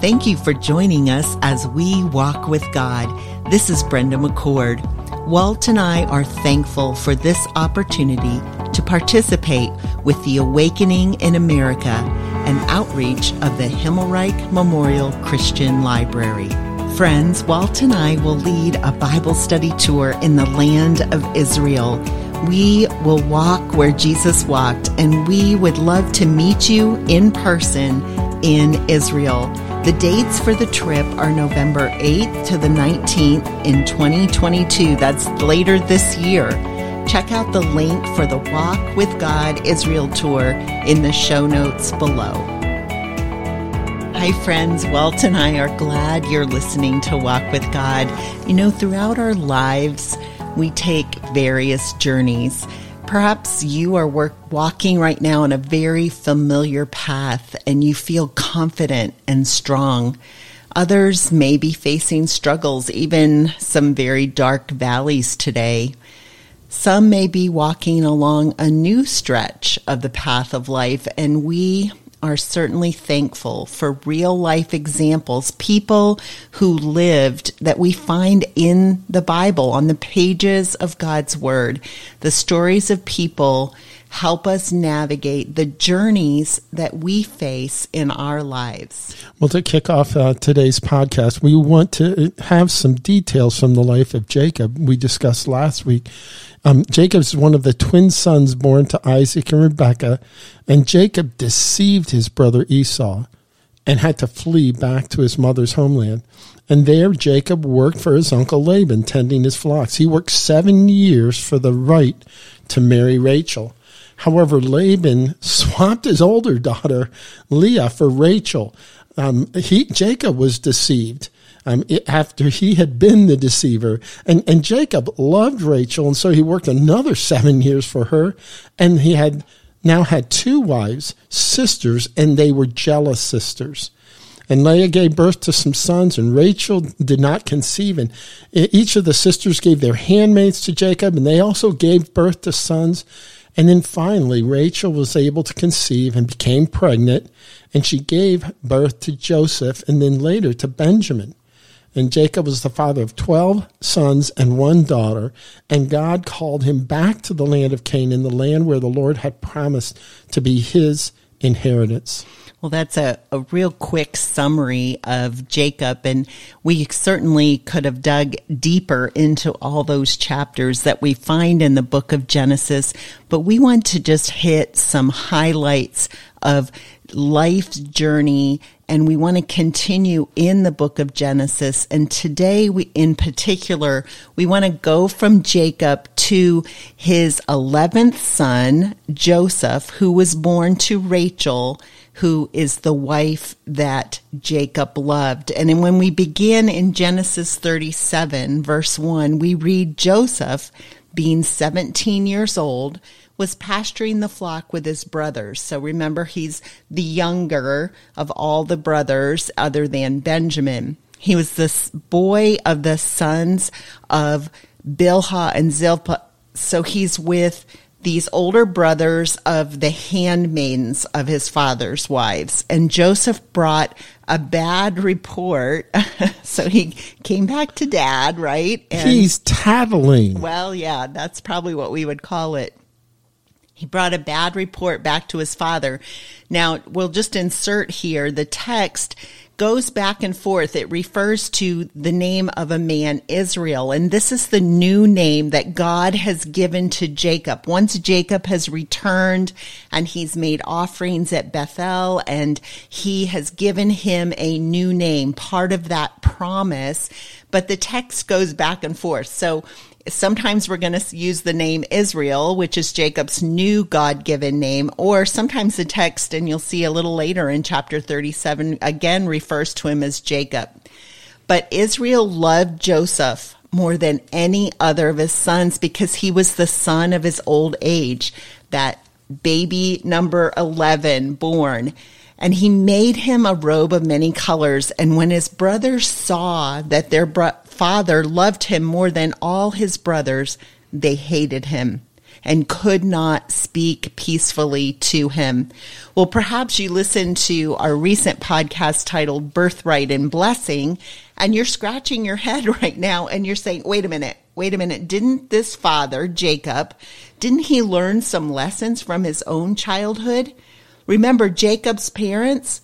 Thank you for joining us as we walk with God. This is Brenda McCord. Walt and I are thankful for this opportunity to participate with the Awakening in America, an outreach of the Himmelreich Memorial Christian Library. Friends, Walt and I will lead a Bible study tour in the land of Israel. We will walk where Jesus walked, and we would love to meet you in person in Israel. The dates for the trip are November 8th to the 19th in 2022. That's later this year. Check out the link for the Walk with God Israel tour in the show notes below. Hi, friends. Walt and I are glad you're listening to Walk with God. You know, throughout our lives, we take various journeys. Perhaps you are work, walking right now on a very familiar path and you feel confident and strong. Others may be facing struggles, even some very dark valleys today. Some may be walking along a new stretch of the path of life, and we are certainly thankful for real life examples, people who lived that we find in the Bible, on the pages of God's Word. The stories of people help us navigate the journeys that we face in our lives. Well, to kick off uh, today's podcast, we want to have some details from the life of Jacob we discussed last week. Um, Jacob is one of the twin sons born to Isaac and Rebekah, and Jacob deceived his brother Esau and had to flee back to his mother's homeland. And there Jacob worked for his uncle Laban, tending his flocks. He worked seven years for the right to marry Rachel. However, Laban swapped his older daughter Leah for Rachel. Um, he, Jacob was deceived um, it, after he had been the deceiver. And, and Jacob loved Rachel, and so he worked another seven years for her. And he had now had two wives, sisters, and they were jealous sisters. And Leah gave birth to some sons, and Rachel did not conceive. And each of the sisters gave their handmaids to Jacob, and they also gave birth to sons. And then finally, Rachel was able to conceive and became pregnant, and she gave birth to Joseph and then later to Benjamin. And Jacob was the father of 12 sons and one daughter, and God called him back to the land of Canaan, the land where the Lord had promised to be his inheritance. Well, that's a, a real quick summary of Jacob, and we certainly could have dug deeper into all those chapters that we find in the book of Genesis, but we want to just hit some highlights of life's journey and we want to continue in the book of Genesis. And today we, in particular, we want to go from Jacob to his 11th son, Joseph, who was born to Rachel who is the wife that Jacob loved. And when we begin in Genesis 37, verse 1, we read Joseph, being 17 years old, was pasturing the flock with his brothers. So remember, he's the younger of all the brothers other than Benjamin. He was the boy of the sons of Bilhah and Zilpah. So he's with these older brothers of the handmaidens of his father's wives. And Joseph brought a bad report. so he came back to dad, right? And, He's tattling. Well, yeah, that's probably what we would call it. He brought a bad report back to his father. Now, we'll just insert here the text goes back and forth. It refers to the name of a man, Israel. And this is the new name that God has given to Jacob. Once Jacob has returned and he's made offerings at Bethel and he has given him a new name, part of that promise. But the text goes back and forth. So Sometimes we're going to use the name Israel, which is Jacob's new God given name, or sometimes the text, and you'll see a little later in chapter 37, again refers to him as Jacob. But Israel loved Joseph more than any other of his sons because he was the son of his old age, that baby number 11 born. And he made him a robe of many colors. And when his brothers saw that their bro- father loved him more than all his brothers, they hated him. and could not speak peacefully to him. Well, perhaps you listened to our recent podcast titled Birthright and Blessing, and you're scratching your head right now and you're saying, wait a minute, wait a minute. Didn't this father, Jacob, didn't he learn some lessons from his own childhood? Remember, Jacob's parents,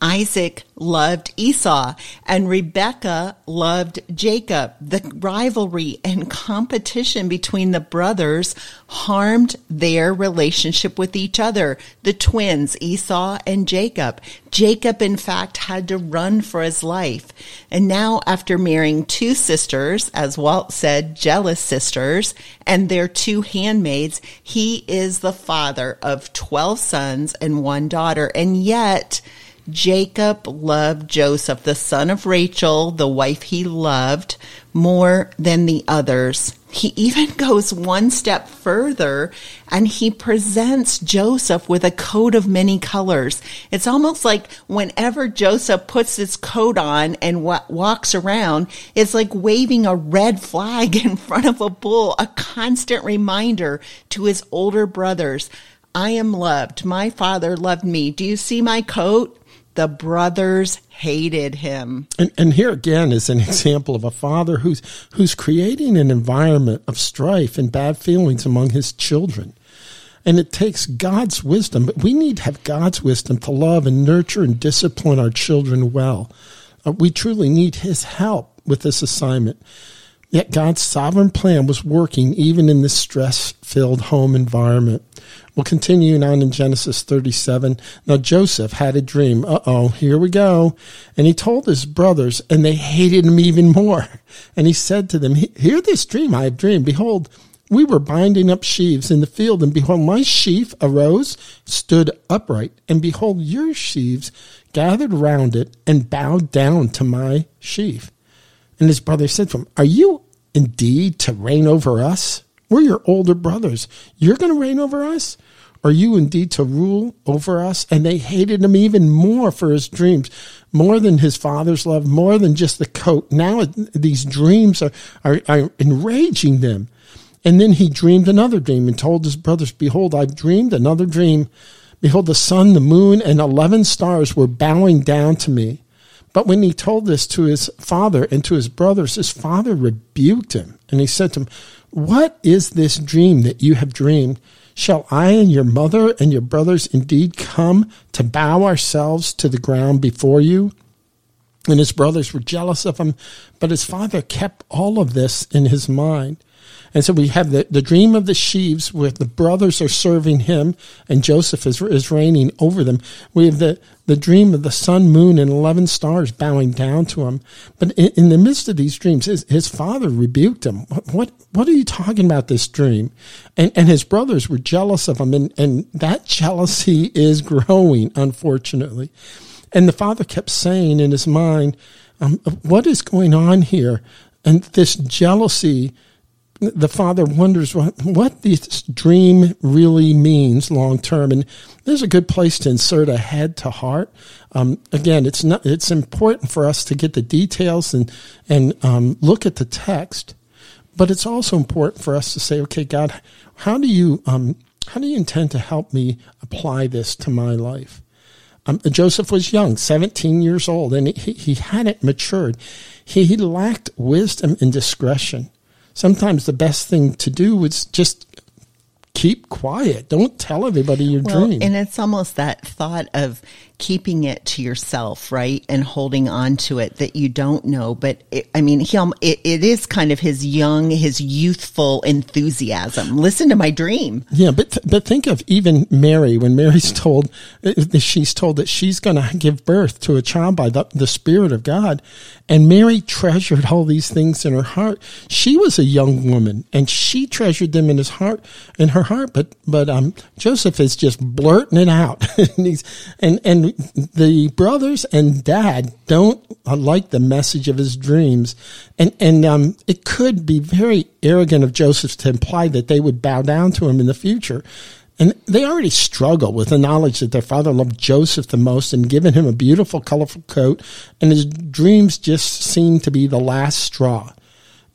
Isaac loved Esau and Rebekah loved Jacob. The rivalry and competition between the brothers harmed their relationship with each other. The twins, Esau and Jacob. Jacob, in fact, had to run for his life. And now, after marrying two sisters, as Walt said, jealous sisters, and their two handmaids, he is the father of 12 sons and one daughter. And yet, Jacob loved Joseph, the son of Rachel, the wife he loved, more than the others. He even goes one step further and he presents Joseph with a coat of many colors. It's almost like whenever Joseph puts his coat on and walks around, it's like waving a red flag in front of a bull, a constant reminder to his older brothers. I am loved. My father loved me. Do you see my coat? The brothers hated him. And, and here again is an example of a father who's who's creating an environment of strife and bad feelings among his children. And it takes God's wisdom, but we need to have God's wisdom to love and nurture and discipline our children well. Uh, we truly need His help with this assignment. Yet God's sovereign plan was working even in this stress filled home environment. We'll continue on in Genesis 37. Now Joseph had a dream. Uh oh, here we go. And he told his brothers, and they hated him even more. And he said to them, Hear this dream I have dreamed. Behold, we were binding up sheaves in the field, and behold, my sheaf arose, stood upright, and behold, your sheaves gathered round it and bowed down to my sheaf. And his brother said to him, Are you indeed to reign over us? We're your older brothers. You're going to reign over us? Are you indeed to rule over us? And they hated him even more for his dreams, more than his father's love, more than just the coat. Now these dreams are, are, are enraging them. And then he dreamed another dream and told his brothers, Behold, I've dreamed another dream. Behold, the sun, the moon, and eleven stars were bowing down to me. But when he told this to his father and to his brothers, his father rebuked him. And he said to him, What is this dream that you have dreamed? Shall I and your mother and your brothers indeed come to bow ourselves to the ground before you? And his brothers were jealous of him, but his father kept all of this in his mind. And so we have the, the dream of the sheaves where the brothers are serving him and Joseph is, is reigning over them. We have the, the dream of the sun, moon, and 11 stars bowing down to him. But in, in the midst of these dreams, his, his father rebuked him. What, what are you talking about this dream? And, and his brothers were jealous of him. And, and that jealousy is growing, unfortunately. And the father kept saying in his mind, um, what is going on here? And this jealousy the father wonders what, what this dream really means long term. And there's a good place to insert a head to heart. Um, again, it's not, it's important for us to get the details and, and, um, look at the text, but it's also important for us to say, okay, God, how do you, um, how do you intend to help me apply this to my life? Um, Joseph was young, 17 years old, and he, he hadn't matured. He, he lacked wisdom and discretion sometimes the best thing to do is just keep quiet. Don't tell everybody your well, dream. And it's almost that thought of keeping it to yourself, right? And holding on to it that you don't know. But it, I mean, he, it, it is kind of his young, his youthful enthusiasm. Listen to my dream. Yeah. But, but think of even Mary, when Mary's told, uh, she's told that she's going to give birth to a child by the, the Spirit of God. And Mary treasured all these things in her heart. She was a young woman and she treasured them in his heart, in her heart. But, but, um, Joseph is just blurting it out. and he's, and, and the brothers and dad don't like the message of his dreams. And, and, um, it could be very arrogant of Joseph to imply that they would bow down to him in the future. And they already struggle with the knowledge that their father loved Joseph the most and given him a beautiful, colorful coat. And his dreams just seem to be the last straw.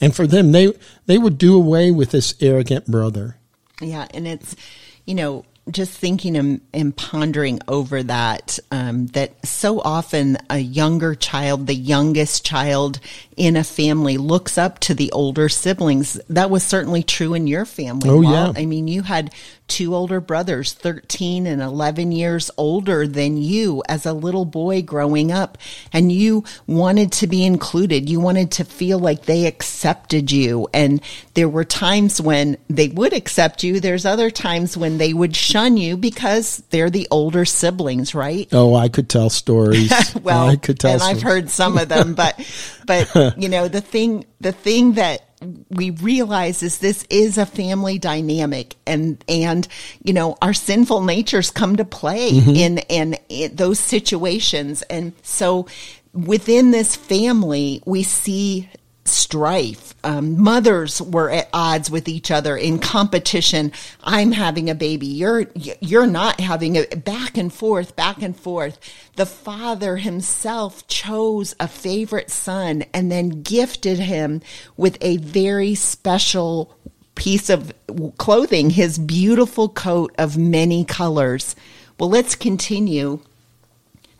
And for them, they, they would do away with this arrogant brother. Yeah, and it's you know just thinking and, and pondering over that um, that so often a younger child the youngest child in a family looks up to the older siblings that was certainly true in your family oh Walt. yeah i mean you had two older brothers 13 and 11 years older than you as a little boy growing up. And you wanted to be included. You wanted to feel like they accepted you. And there were times when they would accept you. There's other times when they would shun you because they're the older siblings right? Oh i could tell stories. Well i could tell and i've heard some of them but but you know the thing the thing that we realize is this is a family dynamic and and you know our sinful natures come to play mm-hmm. in, in in those situations and so within this family we see strife. Um, mothers were at odds with each other in competition. I'm having a baby. You're you're not having a back and forth, back and forth. The father himself chose a favorite son and then gifted him with a very special piece of clothing, his beautiful coat of many colors. Well, let's continue.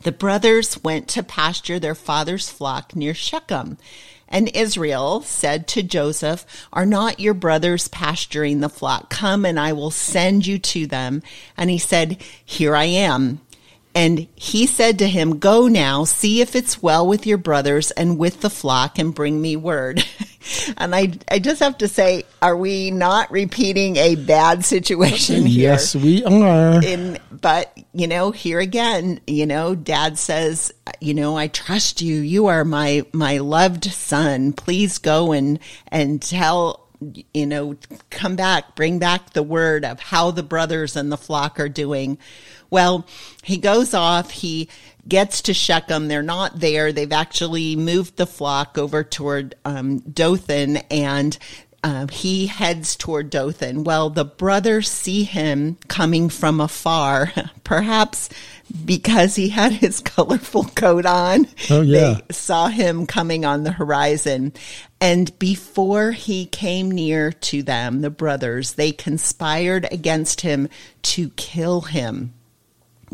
The brothers went to pasture their father's flock near Shechem. And Israel said to Joseph, Are not your brothers pasturing the flock? Come and I will send you to them. And he said, Here I am. And he said to him, Go now, see if it's well with your brothers and with the flock, and bring me word. and I, I just have to say, are we not repeating a bad situation here? Yes, we are. In, but, you know, here again, you know, dad says, you know, I trust you. You are my, my loved son. Please go and, and tell you know, come back, bring back the word of how the brothers and the flock are doing. Well, he goes off, he gets to Shechem. They're not there. They've actually moved the flock over toward um, Dothan and um, he heads toward Dothan. Well, the brothers see him coming from afar, perhaps because he had his colorful coat on. Oh, yeah. They saw him coming on the horizon. And before he came near to them, the brothers, they conspired against him to kill him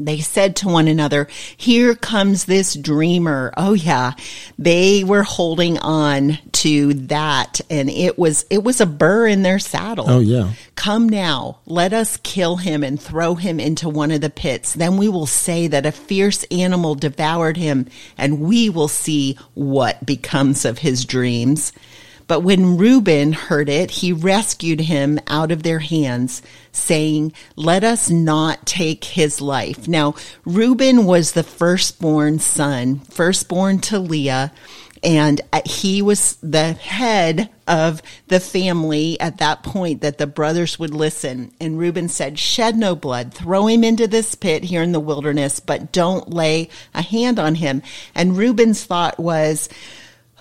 they said to one another, Here comes this dreamer. Oh yeah. They were holding on to that and it was it was a burr in their saddle. Oh yeah. Come now, let us kill him and throw him into one of the pits. Then we will say that a fierce animal devoured him and we will see what becomes of his dreams. But when Reuben heard it, he rescued him out of their hands, saying, Let us not take his life. Now, Reuben was the firstborn son, firstborn to Leah, and uh, he was the head of the family at that point that the brothers would listen. And Reuben said, Shed no blood, throw him into this pit here in the wilderness, but don't lay a hand on him. And Reuben's thought was,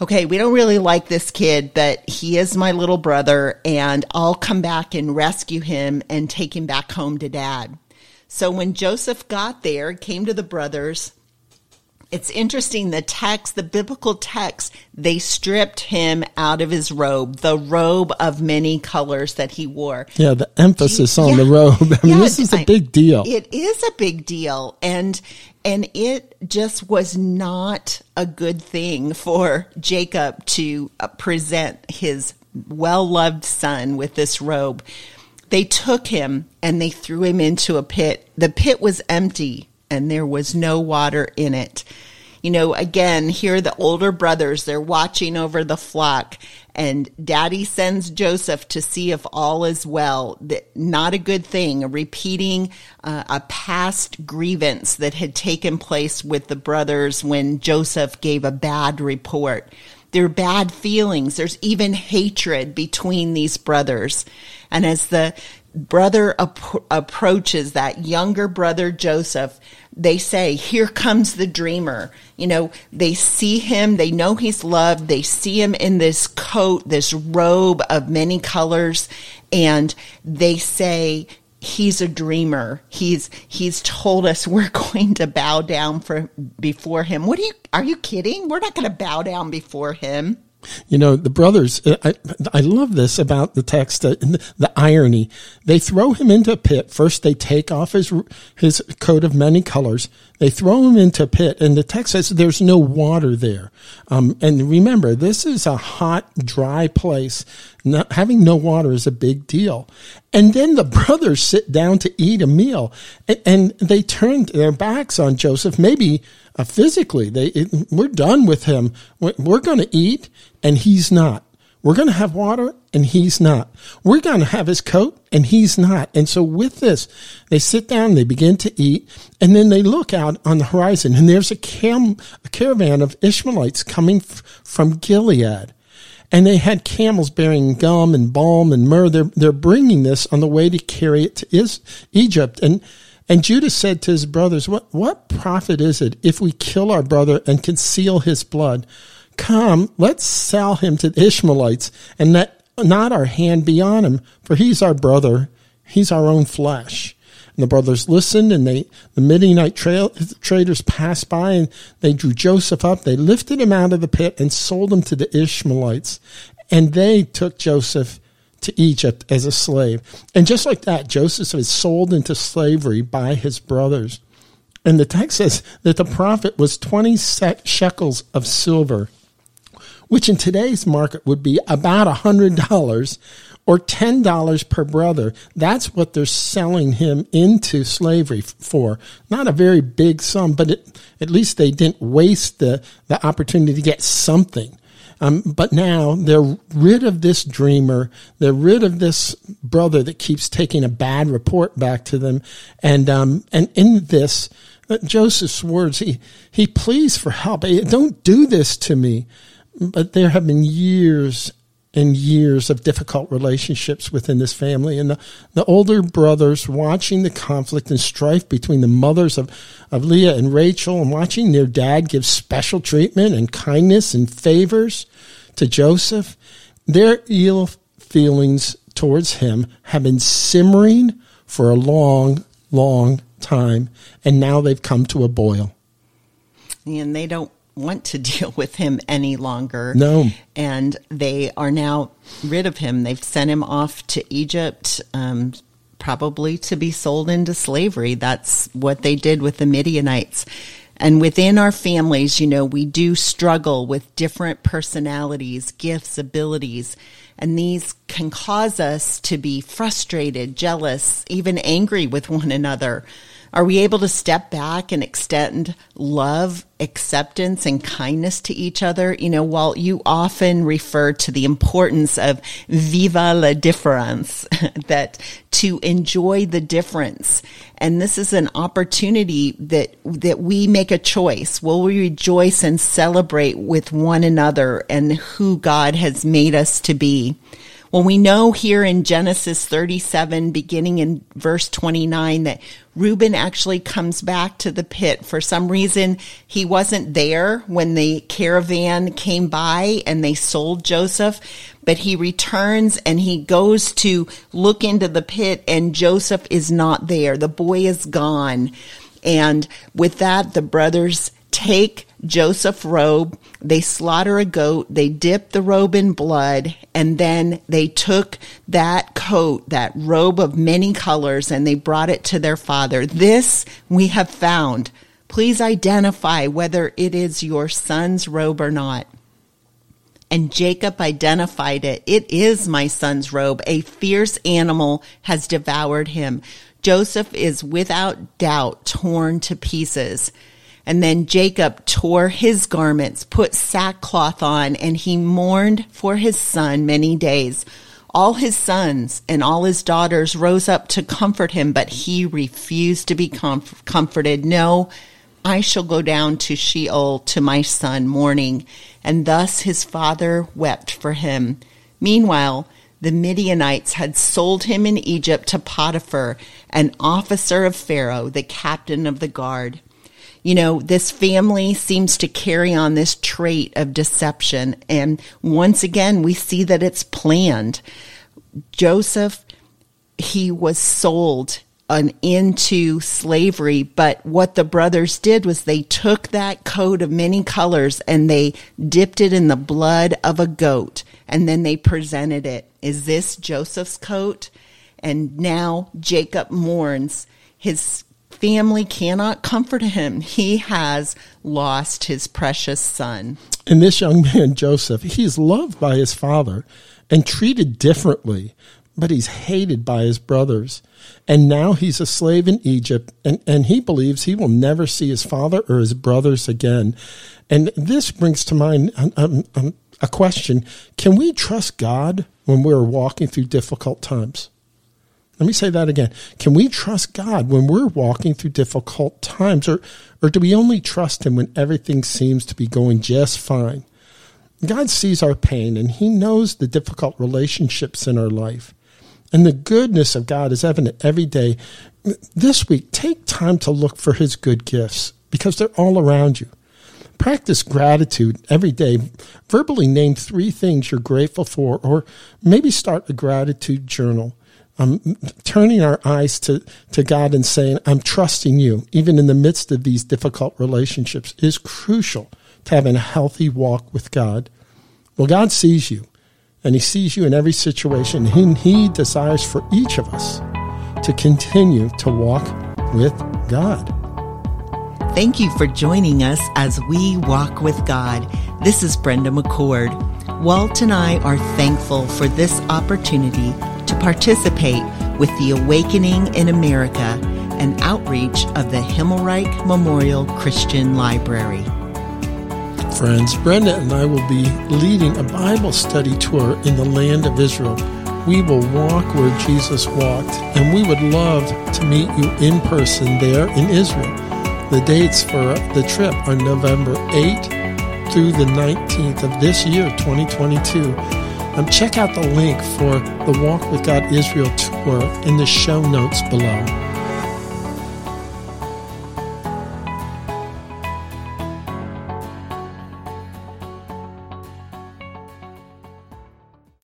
okay, we don't really like this kid, but he is my little brother, and I'll come back and rescue him and take him back home to dad. So when Joseph got there, came to the brothers, it's interesting the text, the biblical text, they stripped him out of his robe, the robe of many colors that he wore. Yeah, the emphasis on yeah. the robe. I mean, yeah, this is a big deal. It is a big deal. And and it just was not a good thing for Jacob to uh, present his well-loved son with this robe. They took him and they threw him into a pit. The pit was empty and there was no water in it. You know, again, here the older brothers, they're watching over the flock and daddy sends Joseph to see if all is well. Not a good thing, repeating uh, a past grievance that had taken place with the brothers when Joseph gave a bad report. There are bad feelings. There's even hatred between these brothers. And as the brother ap- approaches that younger brother Joseph, they say, Here comes the dreamer. You know, they see him, they know he's loved, they see him in this coat, this robe of many colors, and they say, He's a dreamer. He's he's told us we're going to bow down for before him. What are you are you kidding? We're not going to bow down before him. You know, the brothers, uh, I, I love this about the text, uh, the irony. They throw him into a pit. First, they take off his, his coat of many colors. They throw him into a pit, and the text says there's no water there. Um, and remember, this is a hot, dry place. Not, having no water is a big deal. And then the brothers sit down to eat a meal, and, and they turn their backs on Joseph, maybe uh, physically. They, it, we're done with him. We're, we're going to eat, and he's not. We're going to have water and he's not. We're going to have his coat and he's not. And so with this, they sit down, they begin to eat, and then they look out on the horizon and there's a, cam- a caravan of Ishmaelites coming f- from Gilead. And they had camels bearing gum and balm and myrrh. They're, they're bringing this on the way to carry it to is- Egypt. And, and Judah said to his brothers, what, what profit is it if we kill our brother and conceal his blood? Come, let's sell him to the Ishmaelites and let not our hand be on him, for he's our brother. He's our own flesh. And the brothers listened, and they, the Midianite trail, traders passed by, and they drew Joseph up. They lifted him out of the pit and sold him to the Ishmaelites. And they took Joseph to Egypt as a slave. And just like that, Joseph was sold into slavery by his brothers. And the text says that the profit was 20 shekels of silver which in today's market would be about $100 or $10 per brother. That's what they're selling him into slavery for. Not a very big sum, but it, at least they didn't waste the, the opportunity to get something. Um, but now they're rid of this dreamer. They're rid of this brother that keeps taking a bad report back to them. And, um, and in this, uh, Joseph's words, he, he pleads for help. Don't do this to me but there have been years and years of difficult relationships within this family. And the, the older brothers watching the conflict and strife between the mothers of, of Leah and Rachel and watching their dad give special treatment and kindness and favors to Joseph, their ill feelings towards him have been simmering for a long, long time. And now they've come to a boil. And they don't want to deal with him any longer. No. And they are now rid of him. They've sent him off to Egypt, um, probably to be sold into slavery. That's what they did with the Midianites. And within our families, you know, we do struggle with different personalities, gifts, abilities, and these can cause us to be frustrated, jealous, even angry with one another. Are we able to step back and extend love, acceptance, and kindness to each other? You know, while you often refer to the importance of viva la difference, that to enjoy the difference. And this is an opportunity that, that we make a choice. Will we rejoice and celebrate with one another and who God has made us to be? Well, we know here in Genesis 37, beginning in verse 29, that Reuben actually comes back to the pit. For some reason, he wasn't there when the caravan came by and they sold Joseph, but he returns and he goes to look into the pit and Joseph is not there. The boy is gone. And with that, the brothers take Joseph's robe. They slaughter a goat. They dip the robe in blood. And then they took that coat, that robe of many colors, and they brought it to their father. This we have found. Please identify whether it is your son's robe or not. And Jacob identified it. It is my son's robe. A fierce animal has devoured him. Joseph is without doubt torn to pieces. And then Jacob tore his garments, put sackcloth on, and he mourned for his son many days. All his sons and all his daughters rose up to comfort him, but he refused to be comf- comforted. No, I shall go down to Sheol to my son mourning. And thus his father wept for him. Meanwhile, the Midianites had sold him in Egypt to Potiphar, an officer of Pharaoh, the captain of the guard you know, this family seems to carry on this trait of deception. And once again, we see that it's planned. Joseph, he was sold an into slavery. But what the brothers did was they took that coat of many colors and they dipped it in the blood of a goat and then they presented it. Is this Joseph's coat? And now Jacob mourns. His family cannot comfort him. He has lost his precious son. And this young man, Joseph, he's loved by his father and treated differently, but he's hated by his brothers. And now he's a slave in Egypt, and, and he believes he will never see his father or his brothers again. And this brings to mind um, um, um a question Can we trust God when we're walking through difficult times? Let me say that again. Can we trust God when we're walking through difficult times, or, or do we only trust Him when everything seems to be going just fine? God sees our pain and He knows the difficult relationships in our life. And the goodness of God is evident every day. This week, take time to look for His good gifts because they're all around you. Practice gratitude every day. Verbally name three things you're grateful for, or maybe start a gratitude journal. Um, turning our eyes to, to God and saying, I'm trusting you, even in the midst of these difficult relationships, is crucial to having a healthy walk with God. Well, God sees you, and He sees you in every situation, and He desires for each of us to continue to walk with God. Thank you for joining us as we walk with God. This is Brenda McCord. Walt and I are thankful for this opportunity to participate with the Awakening in America, an outreach of the Himmelreich Memorial Christian Library. Friends, Brenda and I will be leading a Bible study tour in the land of Israel. We will walk where Jesus walked, and we would love to meet you in person there in Israel. The dates for the trip are November 8th through the 19th of this year, 2022. Um, check out the link for the Walk with God Israel tour in the show notes below.